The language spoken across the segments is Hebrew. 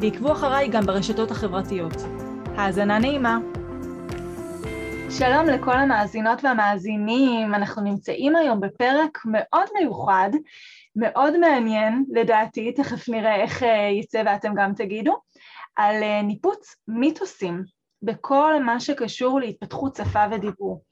ועקבו אחריי גם ברשתות החברתיות. האזנה נעימה. שלום לכל המאזינות והמאזינים, אנחנו נמצאים היום בפרק מאוד מיוחד, מאוד מעניין לדעתי, תכף נראה איך אה, יצא ואתם גם תגידו, על אה, ניפוץ מיתוסים בכל מה שקשור להתפתחות שפה ודיבור.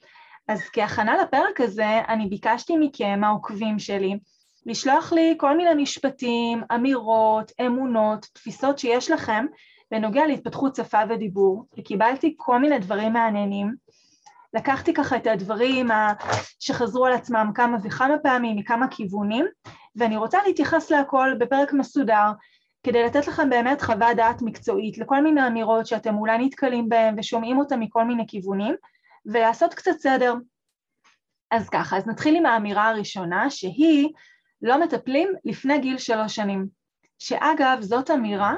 אז כהכנה לפרק הזה, אני ביקשתי מכם, העוקבים שלי, לשלוח לי כל מיני משפטים, אמירות, אמונות, תפיסות שיש לכם בנוגע להתפתחות שפה ודיבור, וקיבלתי כל מיני דברים מעניינים. לקחתי ככה את הדברים שחזרו על עצמם כמה וכמה פעמים, מכמה כיוונים, ואני רוצה להתייחס להכל בפרק מסודר, כדי לתת לכם באמת חוות דעת מקצועית לכל מיני אמירות שאתם אולי נתקלים בהן ושומעים אותן מכל מיני כיוונים, ולעשות קצת סדר. אז ככה, אז נתחיל עם האמירה הראשונה, שהיא לא מטפלים לפני גיל שלוש שנים. שאגב, זאת אמירה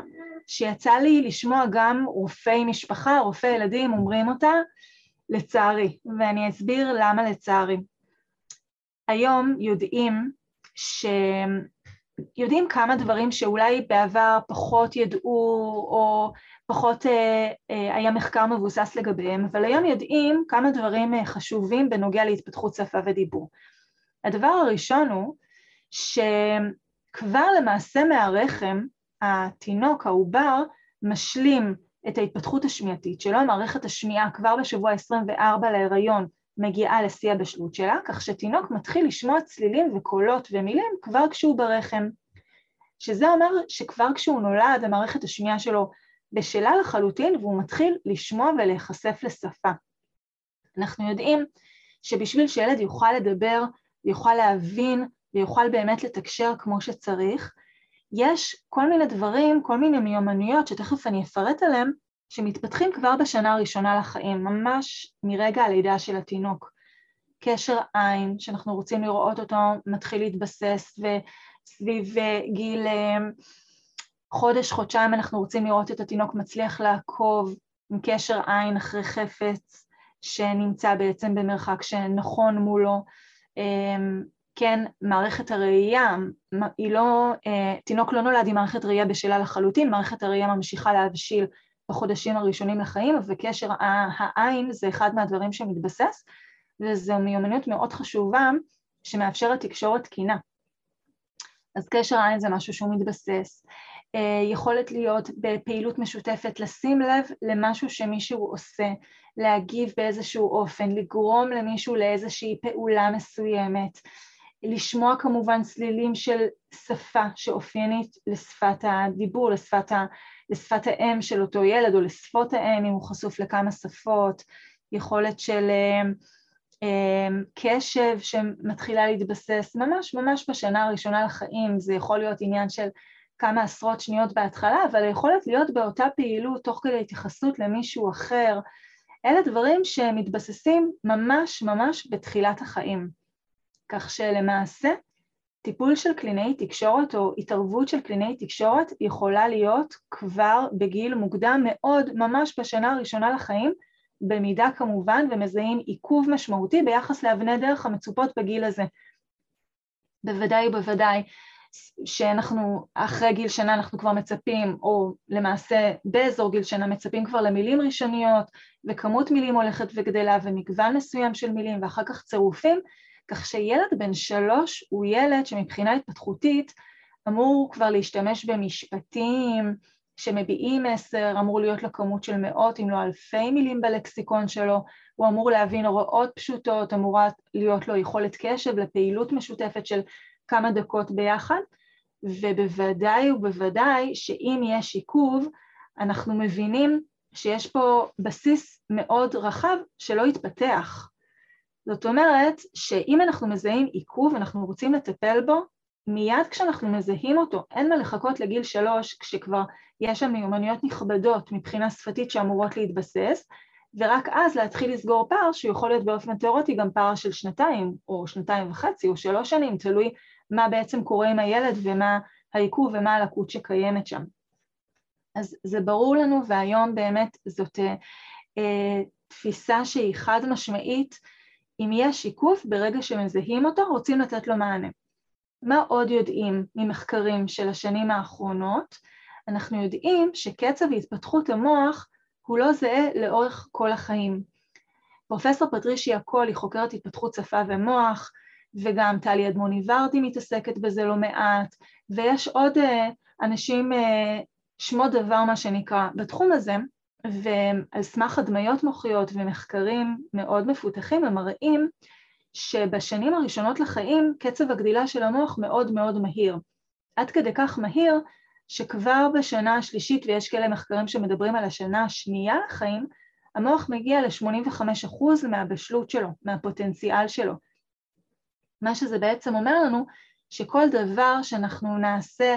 שיצא לי לשמוע גם רופאי משפחה, רופאי ילדים אומרים אותה, לצערי, ואני אסביר למה לצערי. היום יודעים ש... יודעים כמה דברים שאולי בעבר פחות ידעו או פחות אה, אה, היה מחקר מבוסס לגביהם, אבל היום יודעים כמה דברים אה, חשובים בנוגע להתפתחות שפה ודיבור. הדבר הראשון הוא שכבר למעשה מהרחם התינוק, העובר, משלים את ההתפתחות השמיעתית שלו, מערכת השמיעה כבר בשבוע 24 להיריון מגיעה לשיא הבשלות שלה, כך שתינוק מתחיל לשמוע צלילים וקולות ומילים כבר כשהוא ברחם. שזה אומר שכבר כשהוא נולד המערכת השמיעה שלו בשלה לחלוטין והוא מתחיל לשמוע ולהיחשף לשפה. אנחנו יודעים שבשביל שילד יוכל לדבר, יוכל להבין ויוכל באמת לתקשר כמו שצריך, יש כל מיני דברים, כל מיני מיומנויות שתכף אני אפרט עליהם, שמתפתחים כבר בשנה הראשונה לחיים, ממש מרגע הלידה של התינוק. קשר עין, שאנחנו רוצים לראות אותו מתחיל להתבסס, וסביב גיל אה, חודש, חודשיים אנחנו רוצים לראות את התינוק מצליח לעקוב עם קשר עין אחרי חפץ שנמצא בעצם במרחק שנכון מולו. כן, מערכת הראייה, היא לא, אה, תינוק לא נולד עם מערכת ראייה בשלה לחלוטין, מערכת הראייה ממשיכה להבשיל בחודשים הראשונים לחיים, וקשר העין זה אחד מהדברים שמתבסס, וזו מיומנות מאוד חשובה שמאפשרת תקשורת תקינה. אז קשר העין זה משהו שהוא מתבסס. אה, יכולת להיות בפעילות משותפת, לשים לב למשהו שמישהו עושה, להגיב באיזשהו אופן, לגרום למישהו לאיזושהי פעולה מסוימת, לשמוע כמובן צלילים של שפה שאופיינית לשפת הדיבור, לשפת, ה, לשפת האם של אותו ילד או לשפות האם אם הוא חשוף לכמה שפות, יכולת של אה, אה, קשב שמתחילה להתבסס ממש ממש בשנה הראשונה לחיים, זה יכול להיות עניין של כמה עשרות שניות בהתחלה, אבל היכולת להיות באותה פעילות תוך כדי התייחסות למישהו אחר, אלה דברים שמתבססים ממש ממש בתחילת החיים. כך שלמעשה טיפול של קלינאי תקשורת או התערבות של קלינאי תקשורת יכולה להיות כבר בגיל מוקדם מאוד, ממש בשנה הראשונה לחיים, במידה כמובן ומזהים עיכוב משמעותי ביחס לאבני דרך המצופות בגיל הזה. בוודאי ובוודאי שאנחנו אחרי גיל שנה אנחנו כבר מצפים, או למעשה באזור גיל שנה מצפים כבר למילים ראשוניות וכמות מילים הולכת וגדלה ומגוון מסוים של מילים ואחר כך צירופים, כך שילד בן שלוש הוא ילד שמבחינה התפתחותית אמור כבר להשתמש במשפטים שמביעים מסר, אמור להיות לו כמות של מאות אם לא אלפי מילים בלקסיקון שלו, הוא אמור להבין הוראות פשוטות, אמורה להיות לו יכולת קשב לפעילות משותפת של כמה דקות ביחד, ובוודאי ובוודאי שאם יש עיכוב, אנחנו מבינים שיש פה בסיס מאוד רחב שלא יתפתח. זאת אומרת שאם אנחנו מזהים עיכוב, אנחנו רוצים לטפל בו מיד כשאנחנו מזהים אותו, אין מה לחכות לגיל שלוש כשכבר יש שם מיומנויות נכבדות מבחינה שפתית שאמורות להתבסס, ורק אז להתחיל לסגור פער שיכול להיות באופן תיאורטי גם פער של שנתיים או שנתיים וחצי או שלוש שנים, תלוי מה בעצם קורה עם הילד ומה העיכוב ומה הלקות שקיימת שם. אז זה ברור לנו והיום באמת זאת אה, אה, תפיסה שהיא חד משמעית, אם יש עיכוב ברגע שמזהים אותו רוצים לתת לו מענה. מה עוד יודעים ממחקרים של השנים האחרונות? אנחנו יודעים שקצב התפתחות המוח הוא לא זהה לאורך כל החיים. פרופסור פטרישיה קול היא חוקרת התפתחות שפה ומוח, וגם טלי אדמוני ורדי מתעסקת בזה לא מעט, ויש עוד אה, אנשים אה, שמות דבר מה שנקרא בתחום הזה, ועל סמך הדמיות מוחיות ומחקרים מאוד מפותחים הם מראים שבשנים הראשונות לחיים קצב הגדילה של המוח מאוד מאוד מהיר. עד כדי כך מהיר שכבר בשנה השלישית, ויש כאלה מחקרים שמדברים על השנה השנייה לחיים, המוח מגיע ל-85% מהבשלות שלו, מהפוטנציאל שלו. מה שזה בעצם אומר לנו, שכל דבר שאנחנו נעשה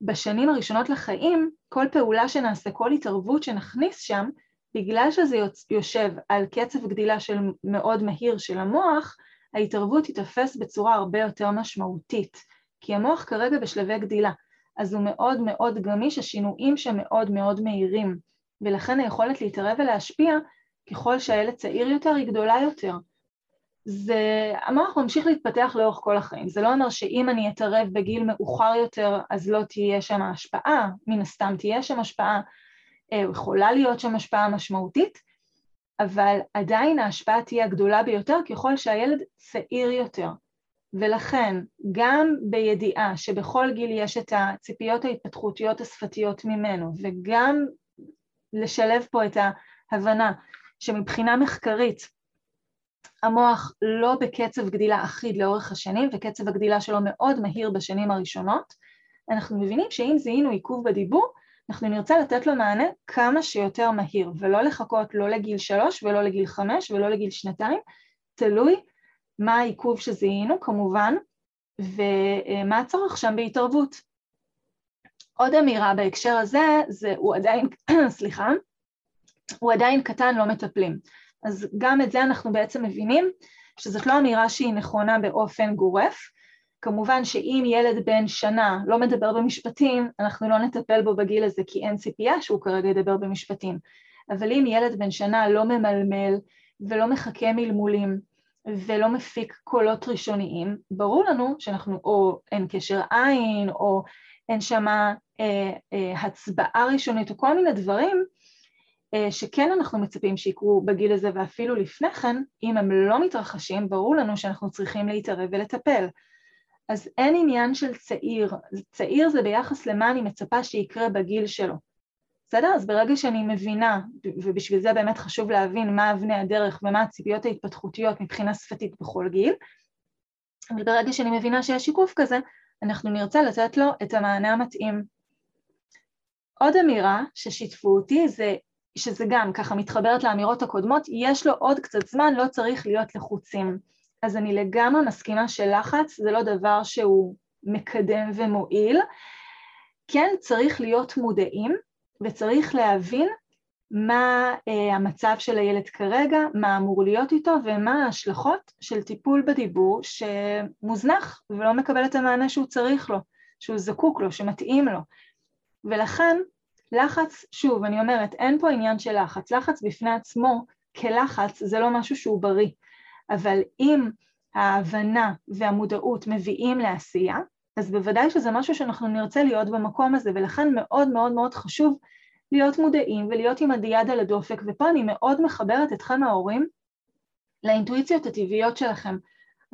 בשנים הראשונות לחיים, כל פעולה שנעשה, כל התערבות שנכניס שם, בגלל שזה יושב על קצב גדילה של מאוד מהיר של המוח, ההתערבות תיתפס בצורה הרבה יותר משמעותית, כי המוח כרגע בשלבי גדילה. אז הוא מאוד מאוד גמיש, השינויים שם מאוד מאוד מהירים, ולכן היכולת להתערב ולהשפיע ככל שהילד צעיר יותר היא גדולה יותר. זה, המוח ממשיך להתפתח לאורך כל החיים, זה לא אומר שאם אני אתערב בגיל מאוחר יותר אז לא תהיה שם השפעה, מן הסתם תהיה שם השפעה, אה, יכולה להיות שם השפעה משמעותית, אבל עדיין ההשפעה תהיה הגדולה ביותר ככל שהילד צעיר יותר. ולכן גם בידיעה שבכל גיל יש את הציפיות ההתפתחותיות השפתיות ממנו וגם לשלב פה את ההבנה שמבחינה מחקרית המוח לא בקצב גדילה אחיד לאורך השנים וקצב הגדילה שלו מאוד מהיר בשנים הראשונות, אנחנו מבינים שאם זיהינו עיכוב בדיבור אנחנו נרצה לתת לו מענה כמה שיותר מהיר ולא לחכות לא לגיל שלוש ולא לגיל חמש ולא לגיל שנתיים, תלוי מה העיכוב שזיהינו כמובן, ומה הצורך שם בהתערבות. עוד אמירה בהקשר הזה, זה הוא עדיין, סליחה, הוא עדיין קטן, לא מטפלים. אז גם את זה אנחנו בעצם מבינים שזאת לא אמירה שהיא נכונה באופן גורף. כמובן שאם ילד בן שנה לא מדבר במשפטים, אנחנו לא נטפל בו בגיל הזה כי אין ציפייה שהוא כרגע ידבר במשפטים. אבל אם ילד בן שנה לא ממלמל ולא מחכה מלמולים ולא מפיק קולות ראשוניים, ברור לנו שאנחנו, או אין קשר עין, או אין שם אה, אה, הצבעה ראשונית, או כל מיני דברים שכן אנחנו מצפים שיקרו בגיל הזה ואפילו לפני כן, אם הם לא מתרחשים, ברור לנו שאנחנו צריכים להתערב ולטפל. אז אין עניין של צעיר, צעיר זה ביחס למה אני מצפה שיקרה בגיל שלו. בסדר? אז ברגע שאני מבינה, ובשביל זה באמת חשוב להבין מה אבני הדרך ומה הציפיות ההתפתחותיות מבחינה שפתית בכל גיל, אבל ברגע שאני מבינה שיש שיקוף כזה, אנחנו נרצה לתת לו את המענה המתאים. עוד אמירה ששיתפו אותי זה שזה גם ככה מתחברת לאמירות הקודמות, יש לו עוד קצת זמן, לא צריך להיות לחוצים. אז אני לגמרי מסכימה שלחץ זה לא דבר שהוא מקדם ומועיל. כן צריך להיות מודעים וצריך להבין מה uh, המצב של הילד כרגע, מה אמור להיות איתו ומה ההשלכות של טיפול בדיבור שמוזנח ולא מקבל את המענה שהוא צריך לו, שהוא זקוק לו, שמתאים לו. ולכן לחץ, שוב, אני אומרת, אין פה עניין של לחץ. לחץ בפני עצמו כלחץ זה לא משהו שהוא בריא, אבל אם ההבנה והמודעות מביאים לעשייה, אז בוודאי שזה משהו שאנחנו נרצה להיות במקום הזה, ולכן מאוד מאוד מאוד חשוב להיות מודעים ולהיות עם היד על הדופק, ופה אני מאוד מחברת אתכם ההורים לאינטואיציות הטבעיות שלכם.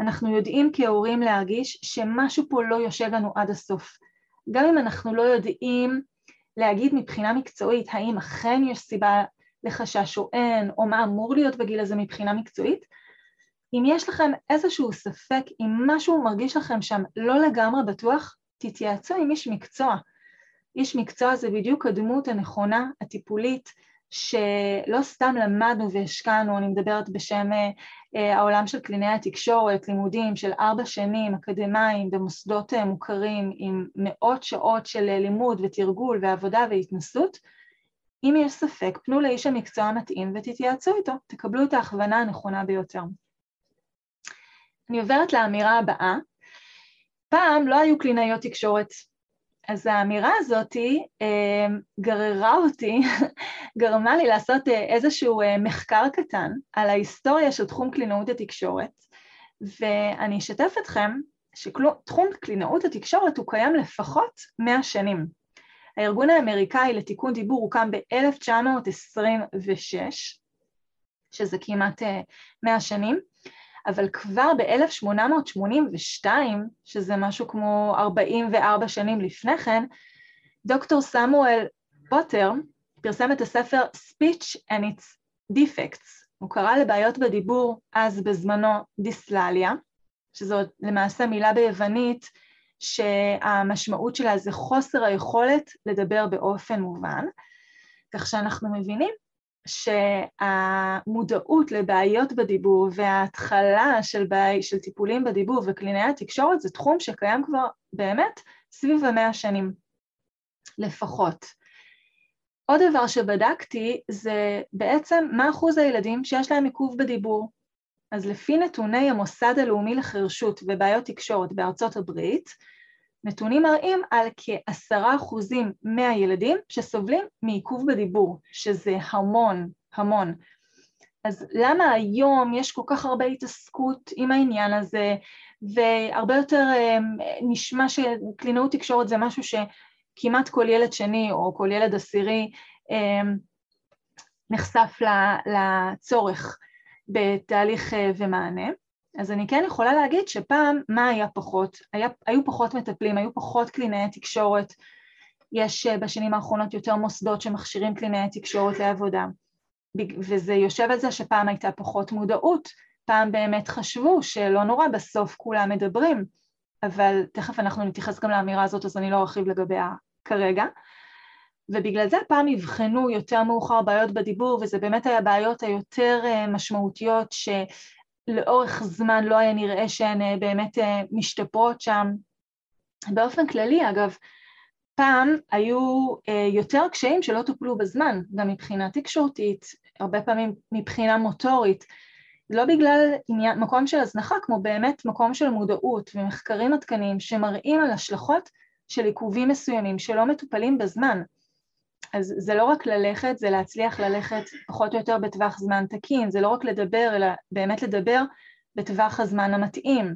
אנחנו יודעים כהורים להרגיש שמשהו פה לא יושב לנו עד הסוף. גם אם אנחנו לא יודעים להגיד מבחינה מקצועית האם אכן יש סיבה לחשש או אין, או מה אמור להיות בגיל הזה מבחינה מקצועית, אם יש לכם איזשהו ספק, אם משהו מרגיש לכם שם לא לגמרי בטוח, תתייעצו עם איש מקצוע. איש מקצוע זה בדיוק הדמות הנכונה, הטיפולית, שלא סתם למדנו והשקענו, אני מדברת בשם העולם של קלינאי התקשורת, לימודים של ארבע שנים אקדמיים במוסדות מוכרים עם מאות שעות של לימוד ותרגול ועבודה והתנסות, אם יש ספק, פנו לאיש המקצוע המתאים ותתייעצו איתו, תקבלו את ההכוונה הנכונה ביותר. אני עוברת לאמירה הבאה. פעם לא היו קלינאיות תקשורת, אז האמירה הזאת אה, גררה אותי, גרמה לי לעשות אה, איזשהו אה, מחקר קטן על ההיסטוריה של תחום קלינאות התקשורת, ואני אשתף אתכם שתחום קלינאות התקשורת הוא קיים לפחות 100 שנים. הארגון האמריקאי לתיקון דיבור הוקם ב-1926, שזה כמעט 100 שנים, אבל כבר ב-1882, שזה משהו כמו 44 שנים לפני כן, דוקטור סמואל פוטר פרסם את הספר Speech and its Defects. הוא קרא לבעיות בדיבור אז בזמנו דיסלליה, שזו למעשה מילה ביוונית שהמשמעות שלה זה חוסר היכולת לדבר באופן מובן, כך שאנחנו מבינים שהמודעות לבעיות בדיבור וההתחלה של, בעי, של טיפולים בדיבור וקלינאי התקשורת זה תחום שקיים כבר באמת סביב המאה שנים לפחות. עוד דבר שבדקתי זה בעצם מה אחוז הילדים שיש להם עיכוב בדיבור. אז לפי נתוני המוסד הלאומי לחרשות ובעיות תקשורת בארצות הברית, נתונים מראים על כעשרה אחוזים מהילדים שסובלים מעיכוב בדיבור, שזה המון, המון. אז למה היום יש כל כך הרבה התעסקות עם העניין הזה, והרבה יותר אמ, נשמע שקלינאות תקשורת זה משהו שכמעט כל ילד שני או כל ילד עשירי אמ, נחשף לצורך בתהליך אה, ומענה. אז אני כן יכולה להגיד שפעם מה היה פחות? היה, היו פחות מטפלים, היו פחות קלינאי תקשורת, יש אה, בשנים האחרונות יותר מוסדות שמכשירים קלינאי תקשורת לעבודה, וזה יושב על זה שפעם הייתה פחות מודעות, פעם באמת חשבו שלא נורא, בסוף כולם מדברים, אבל תכף אנחנו נתייחס גם לאמירה הזאת אז אני לא ארחיב לגביה כרגע. ובגלל זה פעם אבחנו יותר מאוחר בעיות בדיבור, וזה באמת היה בעיות היותר אה, משמעותיות ש... לאורך זמן לא היה נראה שהן אה, באמת אה, משתפרות שם. באופן כללי, אגב, פעם היו אה, יותר קשיים שלא טופלו בזמן, גם מבחינה תקשורתית, הרבה פעמים מבחינה מוטורית, לא בגלל עניין, מקום של הזנחה, כמו באמת מקום של מודעות ומחקרים עדכניים שמראים על השלכות של עיכובים מסוימים שלא מטופלים בזמן. אז זה לא רק ללכת, זה להצליח ללכת פחות או יותר בטווח זמן תקין, זה לא רק לדבר, אלא באמת לדבר בטווח הזמן המתאים.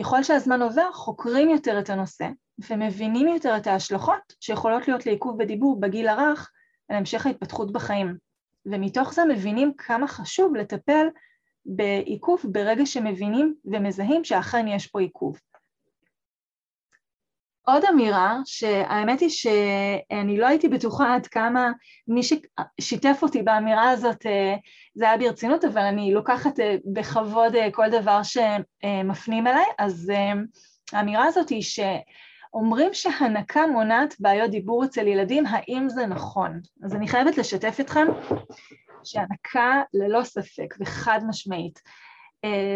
ככל שהזמן עובר, חוקרים יותר את הנושא ומבינים יותר את ההשלכות שיכולות להיות לעיכוב בדיבור בגיל הרך על המשך ההתפתחות בחיים. ומתוך זה מבינים כמה חשוב לטפל בעיכוב ברגע שמבינים ומזהים שאכן יש פה עיכוב. עוד אמירה, שהאמת היא שאני לא הייתי בטוחה עד כמה מי ששיתף אותי באמירה הזאת אה, זה היה ברצינות, אבל אני לוקחת אה, בכבוד אה, כל דבר שמפנים אליי, אז האמירה הזאת היא שאומרים שהנקה מונעת בעיות דיבור אצל ילדים, האם זה נכון? אז אני חייבת לשתף אתכם שהנקה ללא ספק וחד משמעית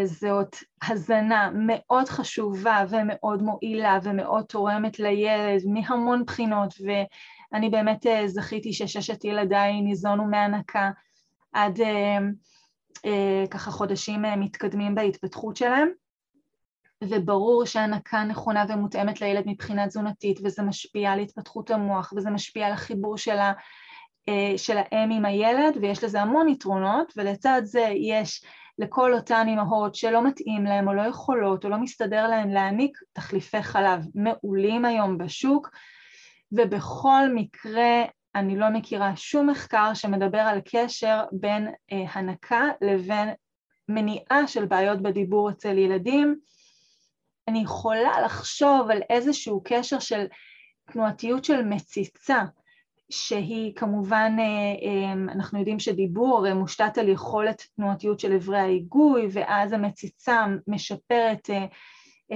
זאת הזנה מאוד חשובה ומאוד מועילה ומאוד תורמת לילד מהמון בחינות ואני באמת אה, זכיתי שששת ילדיי ניזונו מהנקה עד אה, ככה חודשים מתקדמים בהתפתחות שלהם. וברור שהנקה נכונה ומותאמת לילד מבחינה תזונתית וזה משפיע על התפתחות המוח וזה משפיע על החיבור שלה, של האם עם הילד ויש לזה המון יתרונות ולצד זה יש לכל אותן אימהות שלא מתאים להן או לא יכולות או לא מסתדר להן להעניק תחליפי חלב מעולים היום בשוק ובכל מקרה אני לא מכירה שום מחקר שמדבר על קשר בין אה, הנקה לבין מניעה של בעיות בדיבור אצל ילדים. אני יכולה לחשוב על איזשהו קשר של תנועתיות של מציצה שהיא כמובן, אה, אה, אנחנו יודעים שדיבור מושתת על יכולת תנועתיות של אברי ההיגוי ואז המציצה משפרת אה,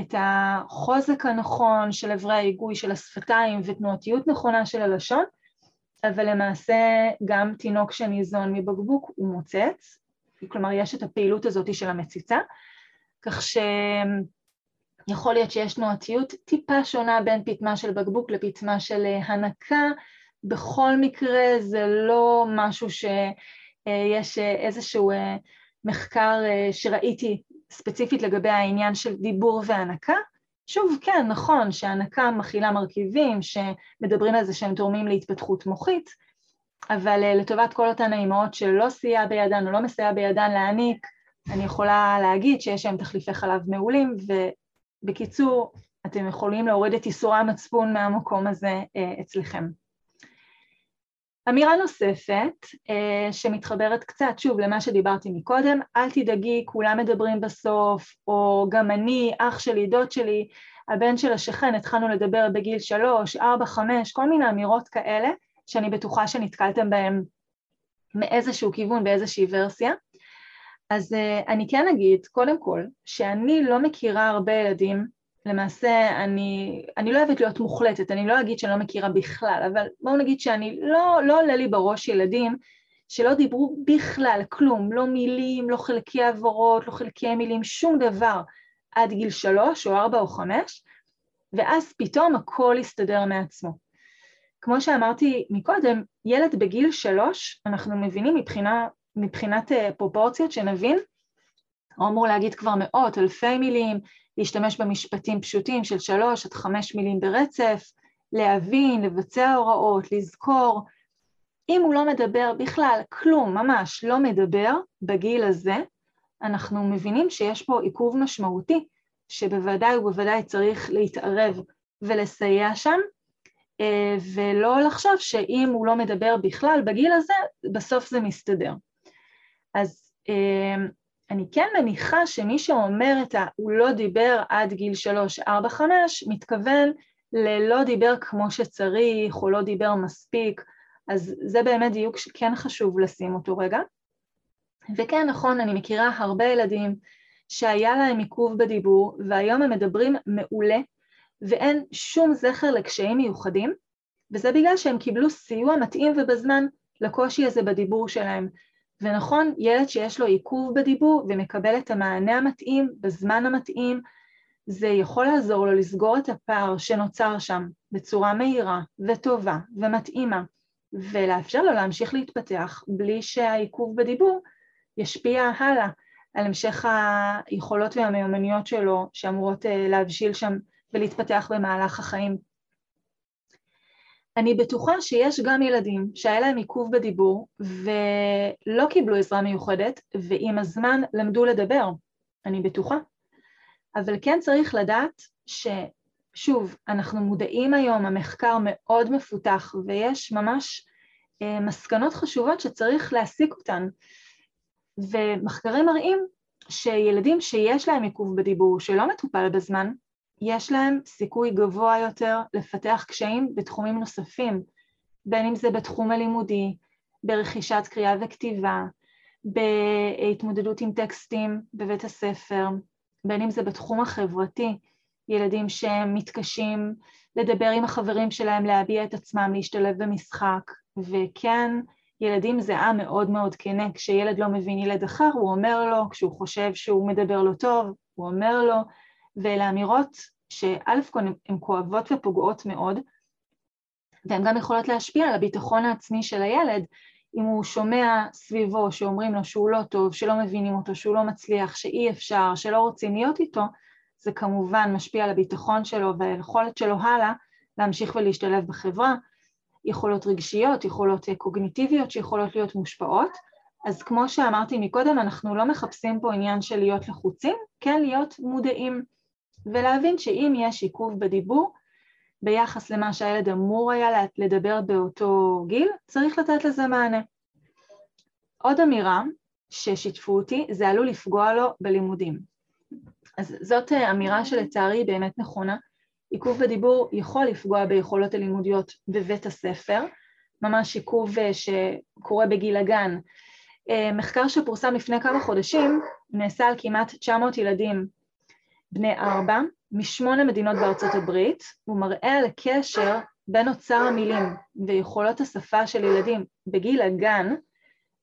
את החוזק הנכון של אברי ההיגוי של השפתיים ותנועתיות נכונה של הלשון, אבל למעשה גם תינוק שניזון מבקבוק הוא מוצץ, כלומר יש את הפעילות הזאת של המציצה, כך שיכול להיות שיש תנועתיות טיפה שונה בין פטמה של בקבוק לפטמה של הנקה, בכל מקרה זה לא משהו שיש איזשהו מחקר שראיתי ספציפית לגבי העניין של דיבור והנקה, שוב, כן, נכון שהנקה מכילה מרכיבים שמדברים על זה שהם תורמים להתפתחות מוחית, אבל אה, לטובת כל אותן האימהות שלא סייע בידן או לא מסייע בידן להעניק, אני יכולה להגיד שיש להם תחליפי חלב מעולים, ובקיצור, אתם יכולים להוריד את ייסורי המצפון מהמקום הזה אה, אצלכם. אמירה נוספת אה, שמתחברת קצת שוב למה שדיברתי מקודם, אל תדאגי, כולם מדברים בסוף, או גם אני, אח שלי, דוד שלי, הבן של השכן, התחלנו לדבר בגיל שלוש, ארבע, חמש, כל מיני אמירות כאלה שאני בטוחה שנתקלתם בהן מאיזשהו כיוון, באיזושהי ורסיה. אז אה, אני כן אגיד, קודם כל, שאני לא מכירה הרבה ילדים למעשה אני, אני לא אוהבת להיות מוחלטת, אני לא אגיד שאני לא מכירה בכלל, אבל בואו נגיד שאני, לא, לא עולה לי בראש ילדים שלא דיברו בכלל כלום, לא מילים, לא חלקי עברות, לא חלקי מילים, שום דבר עד גיל שלוש או ארבע או חמש, ואז פתאום הכל יסתדר מעצמו. כמו שאמרתי מקודם, ילד בגיל שלוש, אנחנו מבינים מבחינה, מבחינת אה, פרופורציות שנבין, הוא אמור להגיד כבר מאות, אלפי מילים, להשתמש במשפטים פשוטים של שלוש עד חמש מילים ברצף, להבין, לבצע הוראות, לזכור. אם הוא לא מדבר בכלל, כלום, ממש לא מדבר בגיל הזה, אנחנו מבינים שיש פה עיכוב משמעותי, שבוודאי ובוודאי צריך להתערב ולסייע שם, אה, ולא לחשוב שאם הוא לא מדבר בכלל בגיל הזה, בסוף זה מסתדר. אז אה, אני כן מניחה שמי שאומר את ה... הוא לא דיבר עד גיל שלוש, ארבע, חמש, מתכוון ללא דיבר כמו שצריך או לא דיבר מספיק, אז זה באמת דיוק שכן חשוב לשים אותו רגע. וכן, נכון, אני מכירה הרבה ילדים שהיה להם עיכוב בדיבור והיום הם מדברים מעולה ואין שום זכר לקשיים מיוחדים, וזה בגלל שהם קיבלו סיוע מתאים ובזמן לקושי הזה בדיבור שלהם. ונכון, ילד שיש לו עיכוב בדיבור ומקבל את המענה המתאים בזמן המתאים, זה יכול לעזור לו לסגור את הפער שנוצר שם בצורה מהירה וטובה ומתאימה, ולאפשר לו להמשיך להתפתח בלי שהעיכוב בדיבור ישפיע הלאה על המשך היכולות והמיומנויות שלו שאמורות אה, להבשיל שם ולהתפתח במהלך החיים. אני בטוחה שיש גם ילדים שהיה להם עיכוב בדיבור ולא קיבלו עזרה מיוחדת ועם הזמן למדו לדבר, אני בטוחה. אבל כן צריך לדעת ששוב, אנחנו מודעים היום, המחקר מאוד מפותח ויש ממש אה, מסקנות חשובות שצריך להסיק אותן. ומחקרים מראים שילדים שיש להם עיכוב בדיבור שלא מטופל בזמן, יש להם סיכוי גבוה יותר לפתח קשיים בתחומים נוספים, בין אם זה בתחום הלימודי, ברכישת קריאה וכתיבה, בהתמודדות עם טקסטים בבית הספר, בין אם זה בתחום החברתי, ילדים שהם מתקשים לדבר עם החברים שלהם, להביע את עצמם, להשתלב במשחק, וכן, ילדים זה עם מאוד מאוד כנה, כשילד לא מבין ילד אחר, הוא אומר לו, כשהוא חושב שהוא מדבר לא טוב, הוא אומר לו, ואלה אמירות שא' כל הן כואבות ופוגעות מאוד, והן גם יכולות להשפיע על הביטחון העצמי של הילד, אם הוא שומע סביבו שאומרים לו שהוא לא טוב, שלא מבינים אותו, שהוא לא מצליח, שאי אפשר, שלא רוצים להיות איתו, זה כמובן משפיע על הביטחון שלו והיכולת שלו הלאה להמשיך ולהשתלב בחברה, יכולות רגשיות, יכולות קוגניטיביות שיכולות להיות מושפעות, אז כמו שאמרתי מקודם, אנחנו לא מחפשים פה עניין של להיות לחוצים, כן להיות מודעים. ולהבין שאם יש עיכוב בדיבור ביחס למה שהילד אמור היה לדבר באותו גיל, צריך לתת לזה מענה. עוד אמירה ששיתפו אותי, זה עלול לפגוע לו בלימודים. אז זאת אמירה שלצערי באמת נכונה. עיכוב בדיבור יכול לפגוע ביכולות הלימודיות בבית הספר, ממש עיכוב אה, שקורה בגיל הגן. אה, מחקר שפורסם לפני כמה חודשים נעשה על כמעט 900 ילדים בני ארבע משמונה מדינות בארצות הברית, הוא מראה על הקשר בין אוצר המילים ויכולות השפה של ילדים בגיל הגן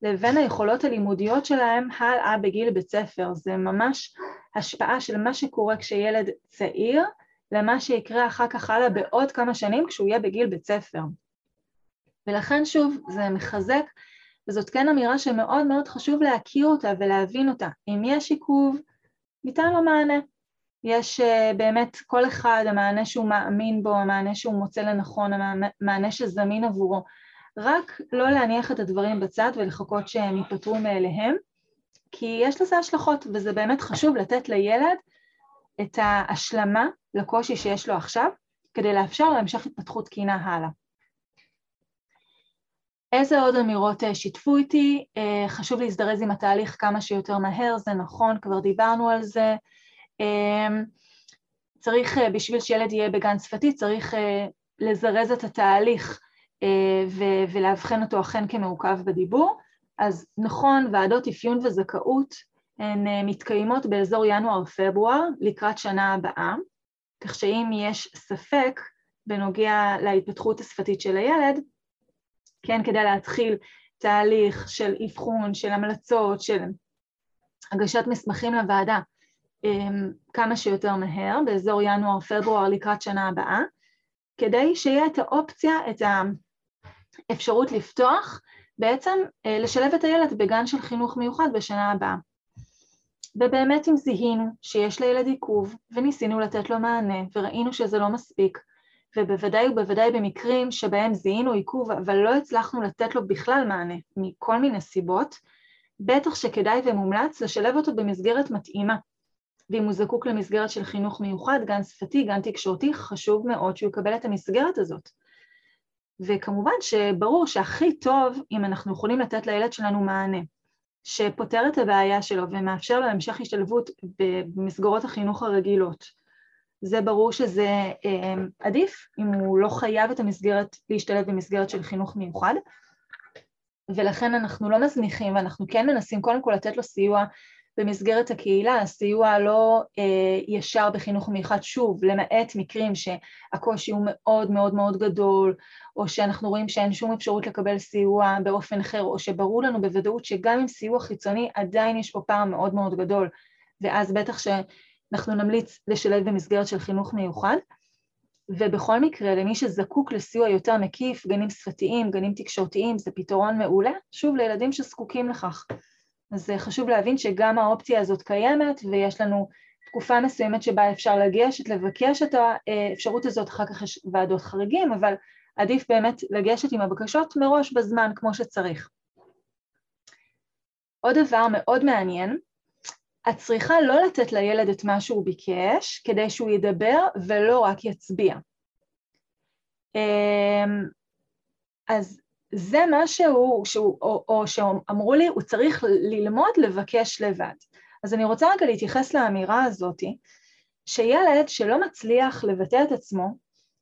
לבין היכולות הלימודיות שלהם הלאה בגיל בית ספר. זה ממש השפעה של מה שקורה כשילד צעיר למה שיקרה אחר כך הלאה בעוד כמה שנים כשהוא יהיה בגיל בית ספר. ולכן שוב זה מחזק, וזאת כן אמירה שמאוד מאוד חשוב להכיר אותה ולהבין אותה. אם יש עיכוב, ניתן לו מענה. יש uh, באמת כל אחד, המענה שהוא מאמין בו, המענה שהוא מוצא לנכון, המענה שזמין עבורו. רק לא להניח את הדברים בצד ולחכות שהם ייפתרו מאליהם, כי יש לזה השלכות, וזה באמת חשוב לתת לילד את ההשלמה לקושי שיש לו עכשיו, כדי לאפשר לו המשך התפתחות תקינה הלאה. איזה עוד אמירות אה, שיתפו איתי? אה, חשוב להזדרז עם התהליך כמה שיותר מהר, זה נכון, כבר דיברנו על זה. אה, צריך, בשביל שילד יהיה בגן שפתי, צריך לזרז את התהליך ולאבחן אותו אכן כמעוכב בדיבור. אז נכון, ועדות אפיון וזכאות הן מתקיימות באזור ינואר-פברואר לקראת שנה הבאה, כך שאם יש ספק בנוגע להתפתחות השפתית של הילד, כן, כדי להתחיל תהליך של אבחון, של המלצות, של הגשת מסמכים לוועדה אמ, כמה שיותר מהר, באזור ינואר-פברואר לקראת שנה הבאה, כדי שיהיה את האופציה, את האפשרות לפתוח, בעצם אה, לשלב את הילד בגן של חינוך מיוחד בשנה הבאה. ובאמת אם זיהינו שיש לילד עיכוב וניסינו לתת לו מענה וראינו שזה לא מספיק, ובוודאי ובוודאי במקרים שבהם זיהינו עיכוב אבל לא הצלחנו לתת לו בכלל מענה מכל מיני סיבות, בטח שכדאי ומומלץ לשלב אותו במסגרת מתאימה. ואם הוא זקוק למסגרת של חינוך מיוחד, גן שפתי, גן תקשורתי, חשוב מאוד שהוא יקבל את המסגרת הזאת. וכמובן שברור שהכי טוב אם אנחנו יכולים לתת לילד שלנו מענה, שפותר את הבעיה שלו ומאפשר לו המשך השתלבות במסגרות החינוך הרגילות. זה ברור שזה אה, עדיף אם הוא לא חייב את המסגרת להשתלב במסגרת של חינוך מיוחד ולכן אנחנו לא מזניחים ואנחנו כן מנסים קודם כל לתת לו סיוע במסגרת הקהילה, סיוע לא אה, ישר בחינוך מיוחד, שוב, למעט מקרים שהקושי הוא מאוד מאוד מאוד גדול, או שאנחנו רואים שאין שום אפשרות לקבל סיוע באופן אחר, או שברור לנו בוודאות שגם עם סיוע חיצוני עדיין יש פה פער מאוד מאוד גדול, ואז בטח ש... אנחנו נמליץ לשלב במסגרת של חינוך מיוחד, ובכל מקרה למי שזקוק לסיוע יותר מקיף, גנים שפתיים, גנים תקשורתיים, זה פתרון מעולה, שוב לילדים שזקוקים לכך. אז חשוב להבין שגם האופציה הזאת קיימת ויש לנו תקופה מסוימת שבה אפשר לגשת, לבקש את האפשרות הזאת, אחר כך יש ועדות חריגים, אבל עדיף באמת לגשת עם הבקשות מראש בזמן כמו שצריך. עוד דבר מאוד מעניין, את צריכה לא לתת לילד את מה שהוא ביקש כדי שהוא ידבר ולא רק יצביע. אמ, אז זה משהו, שהוא, או, או שאמרו לי, הוא צריך ללמוד לבקש לבד. אז אני רוצה רגע להתייחס לאמירה הזאתי, שילד שלא מצליח לבטא את עצמו,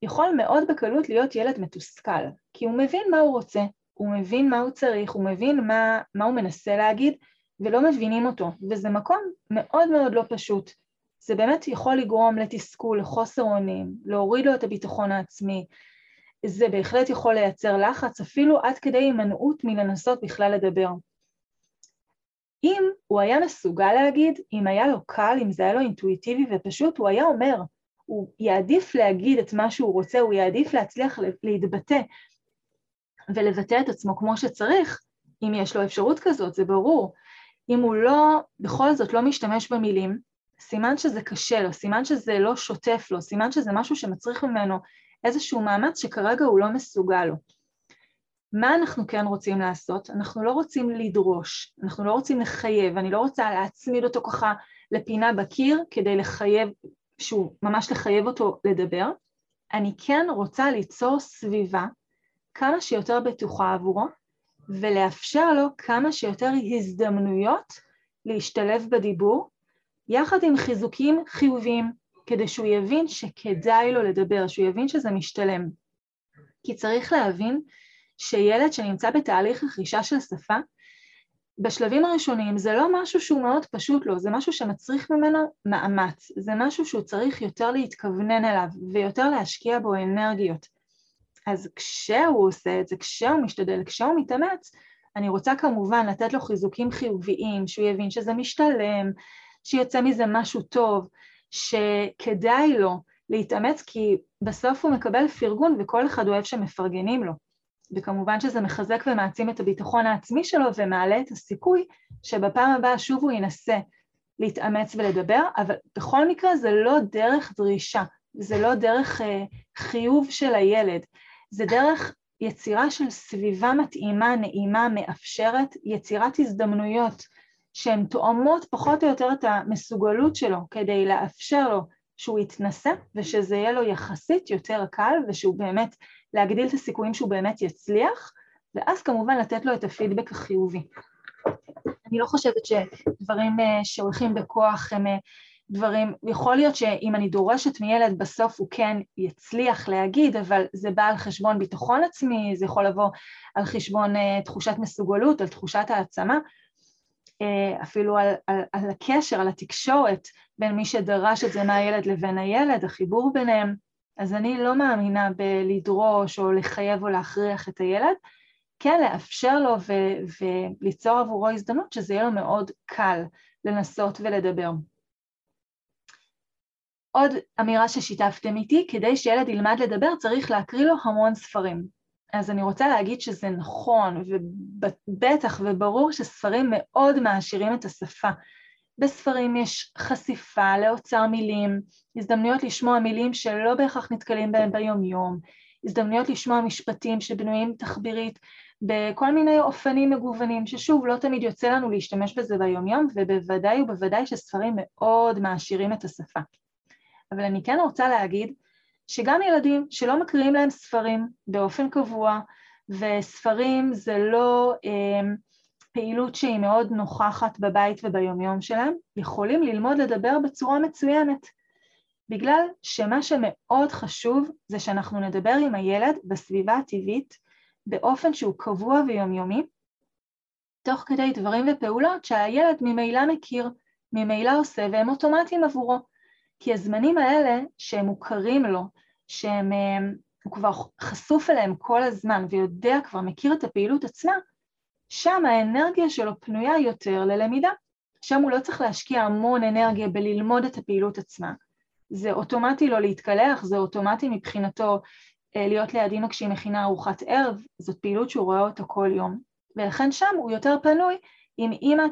יכול מאוד בקלות להיות ילד מתוסכל, כי הוא מבין מה הוא רוצה, הוא מבין מה הוא צריך, הוא מבין מה, מה הוא מנסה להגיד, ולא מבינים אותו, וזה מקום מאוד מאוד לא פשוט. זה באמת יכול לגרום לתסכול, לחוסר אונים, להוריד לו את הביטחון העצמי. זה בהחלט יכול לייצר לחץ, אפילו עד כדי הימנעות מלנסות בכלל לדבר. אם הוא היה מסוגל להגיד, אם היה לו קל, אם זה היה לו אינטואיטיבי ופשוט, הוא היה אומר, הוא יעדיף להגיד את מה שהוא רוצה, הוא יעדיף להצליח להתבטא ולבטא את עצמו כמו שצריך, אם יש לו אפשרות כזאת, זה ברור. אם הוא לא, בכל זאת לא משתמש במילים, סימן שזה קשה לו, סימן שזה לא שוטף לו, סימן שזה משהו שמצריך ממנו איזשהו מאמץ שכרגע הוא לא מסוגל לו. מה אנחנו כן רוצים לעשות? אנחנו לא רוצים לדרוש, אנחנו לא רוצים לחייב, אני לא רוצה להצמיד אותו ככה לפינה בקיר כדי לחייב, שהוא ממש לחייב אותו לדבר, אני כן רוצה ליצור סביבה כמה שיותר בטוחה עבורו, ולאפשר לו כמה שיותר הזדמנויות להשתלב בדיבור, יחד עם חיזוקים חיוביים, כדי שהוא יבין שכדאי לו לדבר, שהוא יבין שזה משתלם. כי צריך להבין שילד שנמצא בתהליך רכישה של שפה, בשלבים הראשונים זה לא משהו שהוא מאוד פשוט לו, זה משהו שמצריך ממנו מאמץ, זה משהו שהוא צריך יותר להתכוונן אליו ויותר להשקיע בו אנרגיות. אז כשהוא עושה את זה, כשהוא משתדל, כשהוא מתאמץ, אני רוצה כמובן לתת לו חיזוקים חיוביים, שהוא יבין שזה משתלם, שיוצא מזה משהו טוב, שכדאי לו להתאמץ כי בסוף הוא מקבל פרגון וכל אחד אוהב שמפרגנים לו. וכמובן שזה מחזק ומעצים את הביטחון העצמי שלו ומעלה את הסיכוי שבפעם הבאה שוב הוא ינסה להתאמץ ולדבר, אבל בכל מקרה זה לא דרך דרישה, זה לא דרך אה, חיוב של הילד, זה דרך יצירה של סביבה מתאימה, נעימה, מאפשרת, יצירת הזדמנויות שהן תואמות פחות או יותר את המסוגלות שלו כדי לאפשר לו שהוא יתנסה ושזה יהיה לו יחסית יותר קל ושהוא באמת, להגדיל את הסיכויים שהוא באמת יצליח ואז כמובן לתת לו את הפידבק החיובי. אני לא חושבת שדברים אה, שהולכים בכוח הם אה, דברים, יכול להיות שאם אני דורשת מילד בסוף הוא כן יצליח להגיד, אבל זה בא על חשבון ביטחון עצמי, זה יכול לבוא על חשבון uh, תחושת מסוגלות, על תחושת העצמה, אפילו על, על, על הקשר, על התקשורת בין מי שדרש את זה מהילד לבין הילד, החיבור ביניהם. אז אני לא מאמינה בלדרוש או לחייב או להכריח את הילד, כן לאפשר לו ו- וליצור עבורו הזדמנות שזה יהיה לו מאוד קל לנסות ולדבר. עוד אמירה ששיתפתם איתי, כדי שילד ילמד לדבר צריך להקריא לו המון ספרים. אז אני רוצה להגיד שזה נכון, ובטח וברור שספרים מאוד מעשירים את השפה. בספרים יש חשיפה לאוצר מילים, הזדמנויות לשמוע מילים שלא בהכרח נתקלים בהם ביומיום, הזדמנויות לשמוע משפטים שבנויים תחבירית בכל מיני אופנים מגוונים, ששוב, לא תמיד יוצא לנו להשתמש בזה ביומיום, ובוודאי ובוודאי שספרים מאוד מעשירים את השפה. אבל אני כן רוצה להגיד שגם ילדים שלא מקריאים להם ספרים באופן קבוע, וספרים זה לא אה, פעילות שהיא מאוד נוכחת בבית וביומיום שלהם, יכולים ללמוד לדבר בצורה מצוינת. בגלל שמה שמאוד חשוב זה שאנחנו נדבר עם הילד בסביבה הטבעית באופן שהוא קבוע ויומיומי, תוך כדי דברים ופעולות שהילד ממילא מכיר, ממילא עושה והם אוטומטיים עבורו. כי הזמנים האלה שהם מוכרים לו, שהם, אה, כבר חשוף אליהם כל הזמן ויודע, כבר מכיר את הפעילות עצמה, שם האנרגיה שלו פנויה יותר ללמידה. שם הוא לא צריך להשקיע המון אנרגיה בללמוד את הפעילות עצמה. זה אוטומטי לא להתקלח, זה אוטומטי מבחינתו אה, להיות ליד אימא כשהיא מכינה ארוחת ערב, זאת פעילות שהוא רואה אותה כל יום. ולכן שם הוא יותר פנוי אם אימא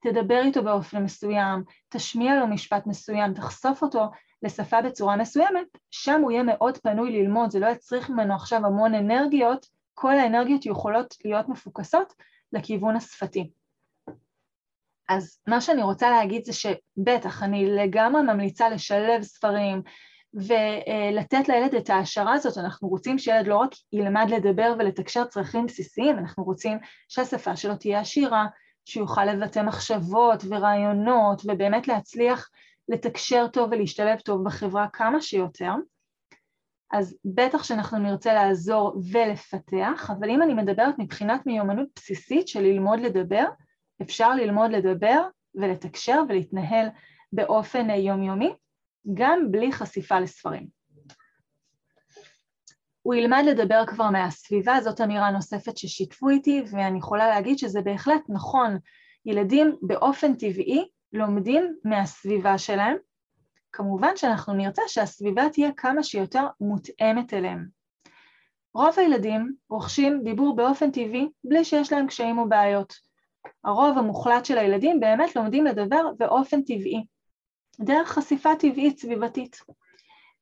תדבר איתו באופן מסוים, תשמיע לו משפט מסוים, תחשוף אותו לשפה בצורה מסוימת, שם הוא יהיה מאוד פנוי ללמוד, זה לא יצריך ממנו עכשיו המון אנרגיות, כל האנרגיות יכולות להיות מפוקסות לכיוון השפתי. אז מה שאני רוצה להגיד זה שבטח, אני לגמרי ממליצה לשלב ספרים ולתת לילד את ההשערה הזאת, אנחנו רוצים שילד לא רק ילמד לדבר ולתקשר צרכים בסיסיים, אנחנו רוצים שהשפה שלו תהיה עשירה, שיוכל לבטא מחשבות ורעיונות ובאמת להצליח לתקשר טוב ולהשתלב טוב בחברה כמה שיותר. אז בטח שאנחנו נרצה לעזור ולפתח, אבל אם אני מדברת מבחינת מיומנות בסיסית של ללמוד לדבר, אפשר ללמוד לדבר ולתקשר ולהתנהל באופן יומיומי, גם בלי חשיפה לספרים. הוא ילמד לדבר כבר מהסביבה, זאת אמירה נוספת ששיתפו איתי, ואני יכולה להגיד שזה בהחלט נכון. ילדים באופן טבעי לומדים מהסביבה שלהם. כמובן שאנחנו נרצה שהסביבה תהיה כמה שיותר מותאמת אליהם. רוב הילדים רוכשים דיבור באופן טבעי בלי שיש להם קשיים או בעיות. הרוב המוחלט של הילדים באמת לומדים לדבר באופן טבעי, דרך חשיפה טבעית סביבתית.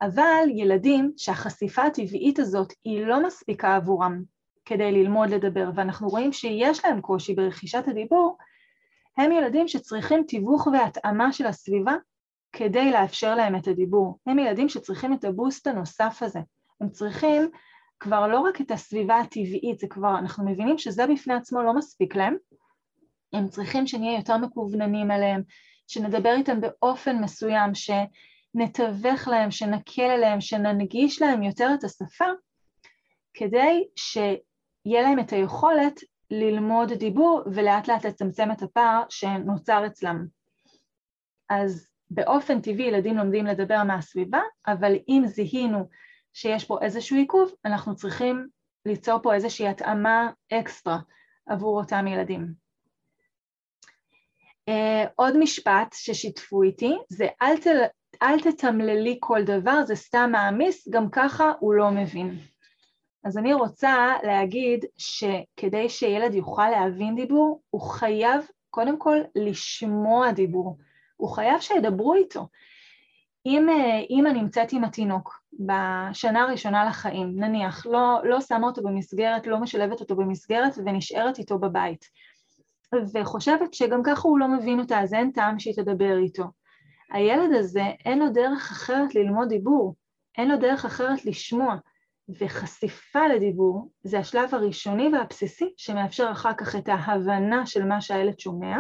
אבל ילדים שהחשיפה הטבעית הזאת היא לא מספיקה עבורם כדי ללמוד לדבר, ואנחנו רואים שיש להם קושי ברכישת הדיבור, הם ילדים שצריכים תיווך והתאמה של הסביבה כדי לאפשר להם את הדיבור. הם ילדים שצריכים את הבוסט הנוסף הזה. הם צריכים כבר לא רק את הסביבה הטבעית, זה כבר, אנחנו מבינים שזה בפני עצמו לא מספיק להם, הם צריכים שנהיה יותר מקווננים עליהם, שנדבר איתם באופן מסוים, ש... נתווך להם, שנקל עליהם, שננגיש להם יותר את השפה, כדי שיהיה להם את היכולת ללמוד דיבור ולאט לאט לצמצם את הפער שנוצר אצלם. אז באופן טבעי ילדים לומדים לדבר מהסביבה, אבל אם זיהינו שיש פה איזשהו עיכוב, אנחנו צריכים ליצור פה איזושהי התאמה אקסטרה עבור אותם ילדים. Uh, עוד משפט ששיתפו איתי זה אל, תל, אל תתמללי כל דבר, זה סתם מעמיס, גם ככה הוא לא מבין. אז אני רוצה להגיד שכדי שילד יוכל להבין דיבור, הוא חייב קודם כל לשמוע דיבור, הוא חייב שידברו איתו. אם אימא נמצאת עם התינוק בשנה הראשונה לחיים, נניח, לא, לא שמה אותו במסגרת, לא משלבת אותו במסגרת ונשארת איתו בבית, וחושבת שגם ככה הוא לא מבין אותה, אז אין טעם שהיא תדבר איתו. הילד הזה, אין לו דרך אחרת ללמוד דיבור, אין לו דרך אחרת לשמוע, וחשיפה לדיבור זה השלב הראשוני והבסיסי שמאפשר אחר כך את ההבנה של מה שהילד שומע,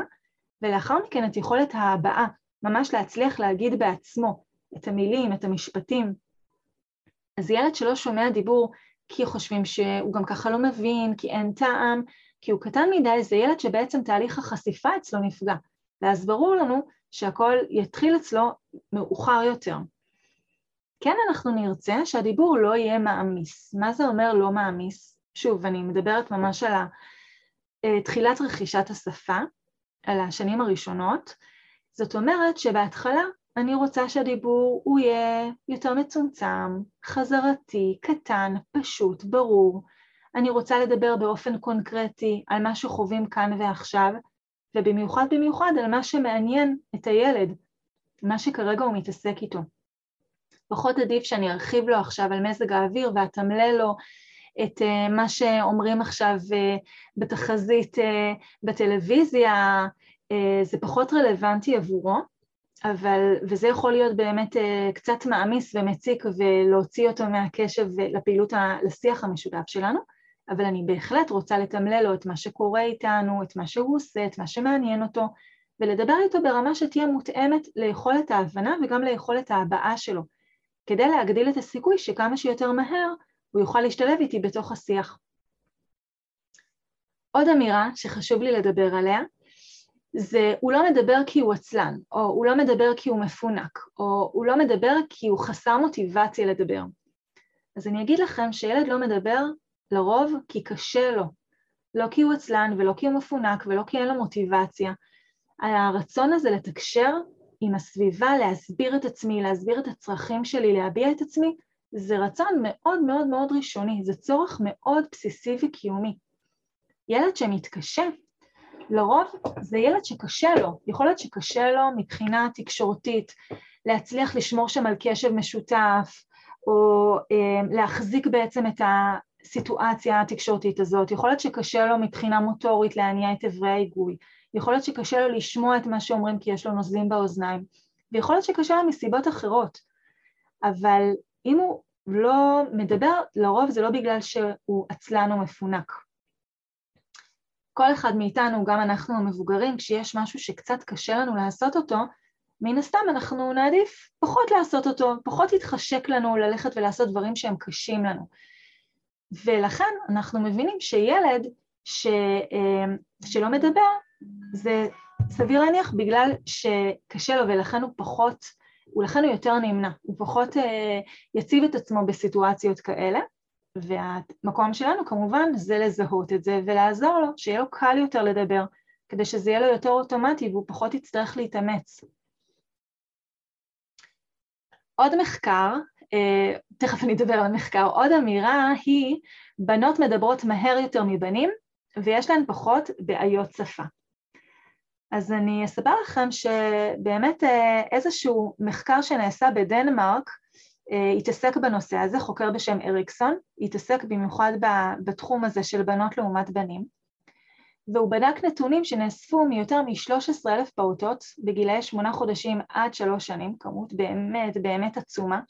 ולאחר מכן את יכולת ההבעה, ממש להצליח להגיד בעצמו את המילים, את המשפטים. אז ילד שלא שומע דיבור כי חושבים שהוא גם ככה לא מבין, כי אין טעם, כי הוא קטן מדי, זה ילד שבעצם תהליך החשיפה אצלו נפגע. ואז ברור לנו שהכל יתחיל אצלו מאוחר יותר. כן אנחנו נרצה שהדיבור לא יהיה מעמיס. מה זה אומר לא מעמיס? שוב, אני מדברת ממש על אה, תחילת רכישת השפה, על השנים הראשונות. זאת אומרת שבהתחלה אני רוצה שהדיבור הוא יהיה יותר מצומצם, חזרתי, קטן, פשוט, ברור. אני רוצה לדבר באופן קונקרטי על מה שחווים כאן ועכשיו, ובמיוחד במיוחד על מה שמעניין את הילד, מה שכרגע הוא מתעסק איתו. פחות עדיף שאני ארחיב לו עכשיו על מזג האוויר ואתמלל לו את אה, מה שאומרים עכשיו אה, בתחזית אה, בטלוויזיה, זה פחות רלוונטי עבורו, אבל, וזה יכול להיות באמת קצת מעמיס ומציק ולהוציא אותו מהקשב לפעילות, לשיח המשותף שלנו, אבל אני בהחלט רוצה לתמלל לו את מה שקורה איתנו, את מה שהוא עושה, את מה שמעניין אותו, ולדבר איתו ברמה שתהיה מותאמת ליכולת ההבנה וגם ליכולת ההבעה שלו. כדי להגדיל את הסיכוי שכמה שיותר מהר הוא יוכל להשתלב איתי בתוך השיח. עוד אמירה שחשוב לי לדבר עליה, זה הוא לא מדבר כי הוא עצלן, או הוא לא מדבר כי הוא מפונק, או הוא לא מדבר כי הוא חסר מוטיבציה לדבר. אז אני אגיד לכם שילד לא מדבר לרוב כי קשה לו, לא כי הוא עצלן ולא כי הוא מפונק ולא כי אין לו מוטיבציה. הרצון הזה לתקשר עם הסביבה, להסביר את עצמי, להסביר את הצרכים שלי, להביע את עצמי, זה רצון מאוד מאוד מאוד ראשוני, זה צורך מאוד בסיסי וקיומי. ילד שמתקשה, לרוב זה ילד שקשה לו, יכול להיות שקשה לו מבחינה תקשורתית להצליח לשמור שם על קשב משותף, או אה, להחזיק בעצם את הסיטואציה התקשורתית הזאת, יכול להיות שקשה לו מבחינה מוטורית להניע את אברי ההיגוי, יכול להיות שקשה לו לשמוע את מה שאומרים כי יש לו נוזלים באוזניים, ויכול להיות שקשה לו מסיבות אחרות, אבל אם הוא לא מדבר, לרוב זה לא בגלל שהוא עצלן או מפונק. כל אחד מאיתנו, גם אנחנו המבוגרים, כשיש משהו שקצת קשה לנו לעשות אותו, מן הסתם אנחנו נעדיף פחות לעשות אותו, פחות יתחשק לנו ללכת ולעשות דברים שהם קשים לנו. ולכן אנחנו מבינים שילד ש, אה, שלא מדבר, זה סביר להניח בגלל שקשה לו ולכן הוא פחות, ולכן הוא יותר נמנע, הוא פחות uh, יציב את עצמו בסיטואציות כאלה, והמקום שלנו כמובן זה לזהות את זה ולעזור לו, שיהיה לו קל יותר לדבר, כדי שזה יהיה לו יותר אוטומטי והוא פחות יצטרך להתאמץ. עוד מחקר, תכף אני אדבר על המחקר, עוד אמירה היא בנות מדברות מהר יותר מבנים ויש להן פחות בעיות שפה. אז אני אספר לכם שבאמת אה, איזשהו מחקר שנעשה בדנמרק אה, התעסק בנושא הזה, חוקר בשם אריקסון, התעסק במיוחד בתחום הזה של בנות לעומת בנים, והוא בדק נתונים שנאספו מיותר מ-13,000 פעוטות בגילאי שמונה חודשים עד שלוש שנים, כמות באמת באמת עצומה.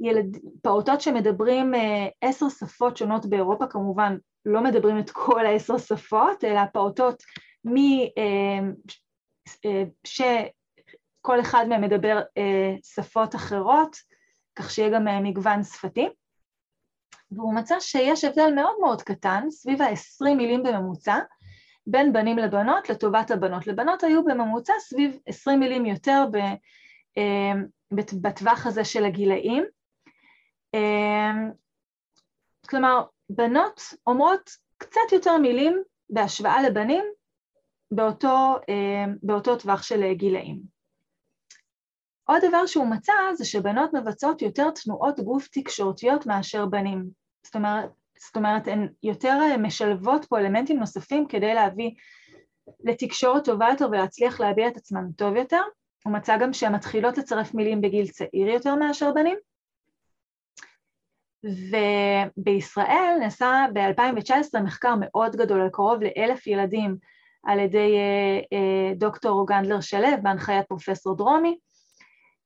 ילד, פעוטות שמדברים אה, עשר שפות שונות באירופה, כמובן לא מדברים את כל העשר שפות, אלא פעוטות אמ, אה, שכל אחד מהם מדבר אה, שפות אחרות, כך שיהיה גם אה, מגוון שפתי. והוא מצא שיש הבדל מאוד מאוד קטן, סביב ה-20 מילים בממוצע, בין בנים לבנות לטובת הבנות. לבנות היו בממוצע סביב 20 מילים יותר בטווח הזה של הגילאים, כלומר, בנות אומרות קצת יותר מילים בהשוואה לבנים באותו, באותו טווח של גילאים. עוד דבר שהוא מצא זה שבנות מבצעות יותר תנועות גוף תקשורתיות מאשר בנים. זאת אומרת, זאת אומרת, הן יותר משלבות פה אלמנטים נוספים כדי להביא לתקשורת טובה יותר ולהצליח להביע את עצמן טוב יותר. הוא מצא גם שהן מתחילות לצרף מילים בגיל צעיר יותר מאשר בנים. ובישראל נעשה ב-2019 מחקר מאוד גדול על קרוב לאלף ילדים על ידי אה, אה, דוקטור גנדלר שלו בהנחיית פרופסור דרומי,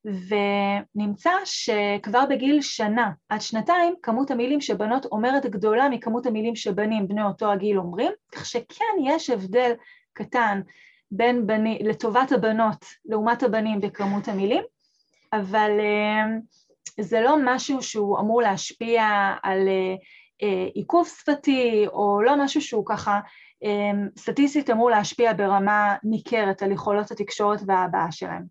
ונמצא שכבר בגיל שנה עד שנתיים כמות המילים שבנות אומרת גדולה מכמות המילים שבנים בני אותו הגיל אומרים, כך שכן יש הבדל קטן בין בני, לטובת הבנות לעומת הבנים בכמות המילים, אבל אה, זה לא משהו שהוא אמור להשפיע על אה, עיכוב שפתי, או לא משהו שהוא ככה אה, סטטיסטית אמור להשפיע ברמה ניכרת על יכולות התקשורת וההבעה שלהם.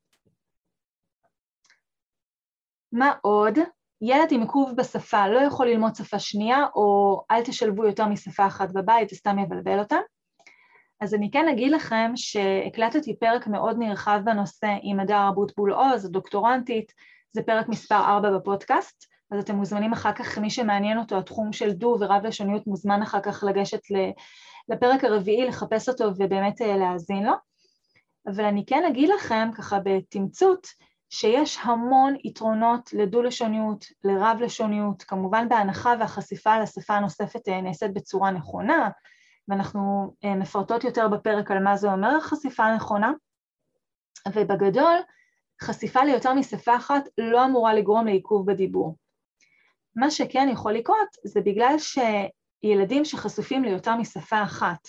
מה עוד? ילד עם עיכוב בשפה לא יכול ללמוד שפה שנייה, או אל תשלבו יותר משפה אחת בבית, זה סתם יבלבל אותם. אז אני כן אגיד לכם שהקלטתי פרק מאוד נרחב בנושא עם הדר אבוטבול עוז, הדוקטורנטית, זה פרק מספר 4 בפודקאסט, אז אתם מוזמנים אחר כך, מי שמעניין אותו התחום של דו ורב לשוניות מוזמן אחר כך לגשת לפרק הרביעי, לחפש אותו ובאמת אה, להאזין לו. אבל אני כן אגיד לכם, ככה בתמצות, שיש המון יתרונות לדו-לשוניות, לרב-לשוניות, כמובן בהנחה והחשיפה לשפה הנוספת אה, נעשית בצורה נכונה, ואנחנו אה, מפרטות יותר בפרק על מה זה אומר חשיפה נכונה, ובגדול, חשיפה ליותר משפה אחת לא אמורה לגרום לעיכוב בדיבור. מה שכן יכול לקרות זה בגלל שילדים שחשופים ליותר משפה אחת,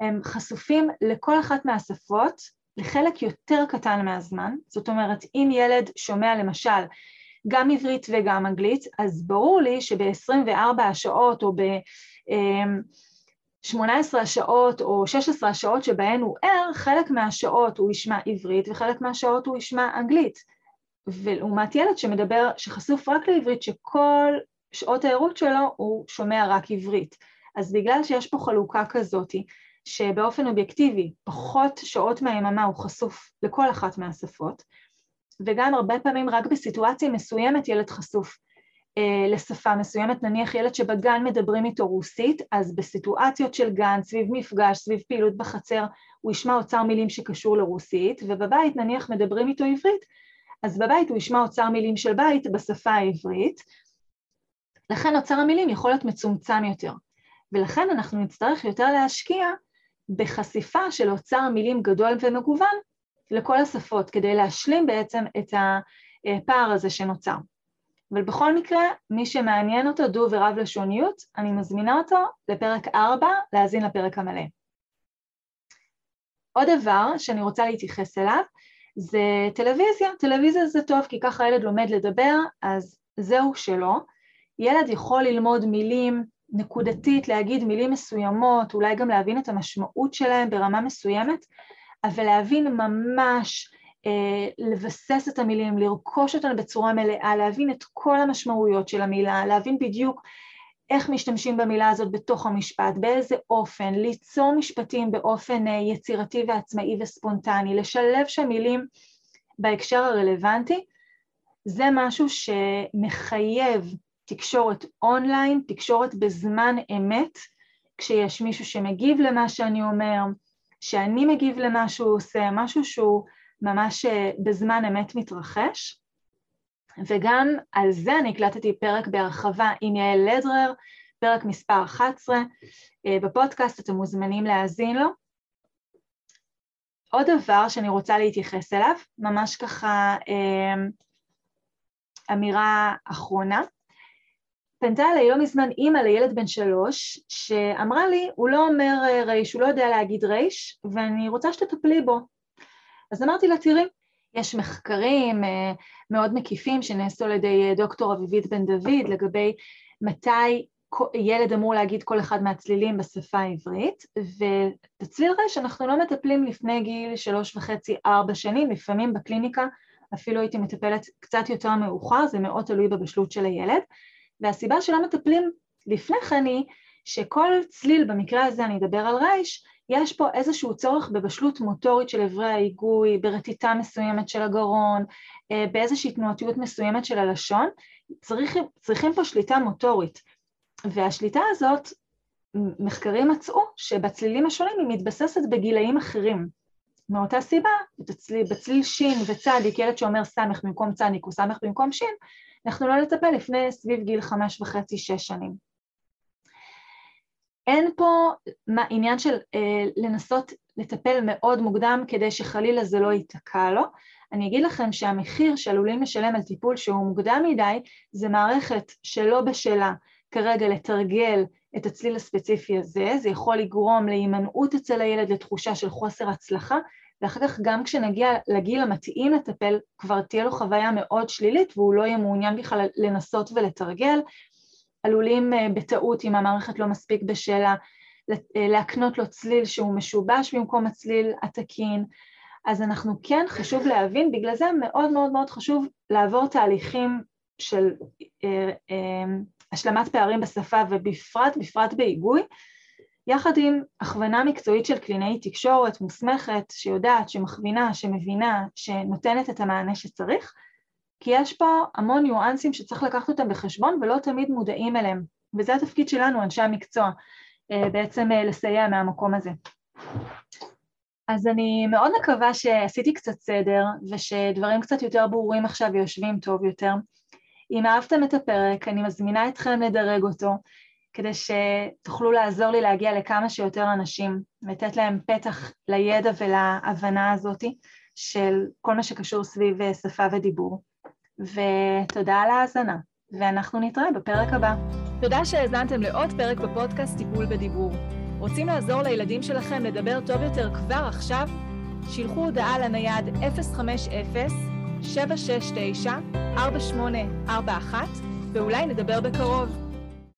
הם חשופים לכל אחת מהשפות לחלק יותר קטן מהזמן, זאת אומרת אם ילד שומע למשל גם עברית וגם אנגלית, אז ברור לי שב-24 השעות או ב... 18 השעות או 16 השעות שבהן הוא ער, חלק מהשעות הוא ישמע עברית וחלק מהשעות הוא ישמע אנגלית. ולעומת ילד שמדבר, שחשוף רק לעברית, שכל שעות הערות שלו הוא שומע רק עברית. אז בגלל שיש פה חלוקה כזאת, שבאופן אובייקטיבי פחות שעות מהיממה הוא חשוף לכל אחת מהשפות, וגם הרבה פעמים רק בסיטואציה מסוימת ילד חשוף לשפה מסוימת, נניח ילד שבגן מדברים איתו רוסית, אז בסיטואציות של גן, סביב מפגש, סביב פעילות בחצר, הוא ישמע אוצר מילים שקשור לרוסית, ובבית נניח מדברים איתו עברית, אז בבית הוא ישמע אוצר מילים של בית בשפה העברית, לכן אוצר המילים יכול להיות מצומצם יותר, ולכן אנחנו נצטרך יותר להשקיע בחשיפה של אוצר מילים גדול ומגוון לכל השפות, כדי להשלים בעצם את הפער הזה שנוצר. אבל בכל מקרה, מי שמעניין אותו דו ורב לשוניות, אני מזמינה אותו לפרק 4, להאזין לפרק המלא. עוד דבר שאני רוצה להתייחס אליו זה טלוויזיה. טלוויזיה זה טוב כי ככה ילד לומד לדבר, אז זהו שלא. ילד יכול ללמוד מילים נקודתית, להגיד מילים מסוימות, אולי גם להבין את המשמעות שלהם ברמה מסוימת, אבל להבין ממש לבסס את המילים, לרכוש אותן בצורה מלאה, להבין את כל המשמעויות של המילה, להבין בדיוק איך משתמשים במילה הזאת בתוך המשפט, באיזה אופן, ליצור משפטים באופן אה, יצירתי ועצמאי וספונטני, לשלב שם מילים בהקשר הרלוונטי, זה משהו שמחייב תקשורת אונליין, תקשורת בזמן אמת, כשיש מישהו שמגיב למה שאני אומר, שאני מגיב למה שהוא עושה, משהו שהוא ממש אה, בזמן אמת מתרחש. וגם על זה אני הקלטתי פרק בהרחבה עם יעל לדרר, פרק מספר 11 אה, בפודקאסט, אתם מוזמנים להאזין לו. עוד דבר שאני רוצה להתייחס אליו, ממש ככה אה, אמירה אחרונה, פנתה אליי לא מזמן אימא לילד בן שלוש, שאמרה לי, הוא לא אומר רייש, הוא לא יודע להגיד רייש, ואני רוצה שתטפלי בו. אז אמרתי לה, תראי, יש מחקרים אה, מאוד מקיפים שנעשו על ידי אה, דוקטור אביבית בן דוד לגבי מתי ילד אמור להגיד כל אחד מהצלילים בשפה העברית, ובצליל רש אנחנו לא מטפלים לפני גיל שלוש וחצי, ארבע שנים, לפעמים בקליניקה אפילו הייתי מטפלת קצת יותר מאוחר, זה מאוד תלוי בבשלות של הילד. והסיבה שלא מטפלים לפני כן היא שכל צליל, במקרה הזה אני אדבר על רייש, יש פה איזשהו צורך בבשלות מוטורית של אברי ההיגוי, ברטיטה מסוימת של הגרון, אה, באיזושהי תנועתיות מסוימת של הלשון, צריך, צריכים פה שליטה מוטורית. והשליטה הזאת, מחקרים מצאו שבצלילים השונים היא מתבססת בגילאים אחרים. מאותה סיבה, בצליל, בצליל שין וצדיק, ילד שאומר סמך במקום צדיק או סמך במקום שין, אנחנו לא נטפל לפני סביב גיל חמש וחצי, שש שנים. אין פה מה, עניין של אה, לנסות לטפל מאוד מוקדם כדי שחלילה זה לא ייתקע לו. אני אגיד לכם שהמחיר שעלולים לשלם על טיפול שהוא מוקדם מדי זה מערכת שלא בשלה כרגע לתרגל את הצליל הספציפי הזה, זה יכול לגרום להימנעות אצל הילד לתחושה של חוסר הצלחה, ואחר כך גם כשנגיע לגיל המתאים לטפל כבר תהיה לו חוויה מאוד שלילית והוא לא יהיה מעוניין בכלל לנסות ולתרגל, עלולים אה, בטעות, אם המערכת לא מספיק בשלה, אה, להקנות לו צליל שהוא משובש במקום הצליל התקין. אז אנחנו כן, חשוב להבין, בגלל זה מאוד מאוד מאוד חשוב לעבור תהליכים של אה, אה, השלמת פערים בשפה ובפרט, בפרט בהיגוי, יחד עם הכוונה מקצועית של קלינאית תקשורת מוסמכת, שיודעת, שמכווינה, שמבינה, שנותנת את המענה שצריך, כי יש פה המון ניואנסים שצריך לקחת אותם בחשבון ולא תמיד מודעים אליהם, וזה התפקיד שלנו, אנשי המקצוע, אה, בעצם אה, לסייע מהמקום הזה. אז אני מאוד מקווה שעשיתי קצת סדר ושדברים קצת יותר ברורים עכשיו ויושבים טוב יותר. אם אהבתם את הפרק, אני מזמינה אתכם לדרג אותו, כדי שתוכלו לעזור לי להגיע לכמה שיותר אנשים, לתת להם פתח לידע ולהבנה הזאתי של כל מה שקשור סביב אה, שפה ודיבור. ותודה על ההאזנה, ואנחנו נתראה בפרק הבא. תודה שהאזנתם לעוד פרק בפודקאסט טיפול בדיבור. רוצים לעזור לילדים שלכם לדבר טוב יותר כבר עכשיו? שילחו הודעה לנייד 050-769-4841 ואולי נדבר בקרוב.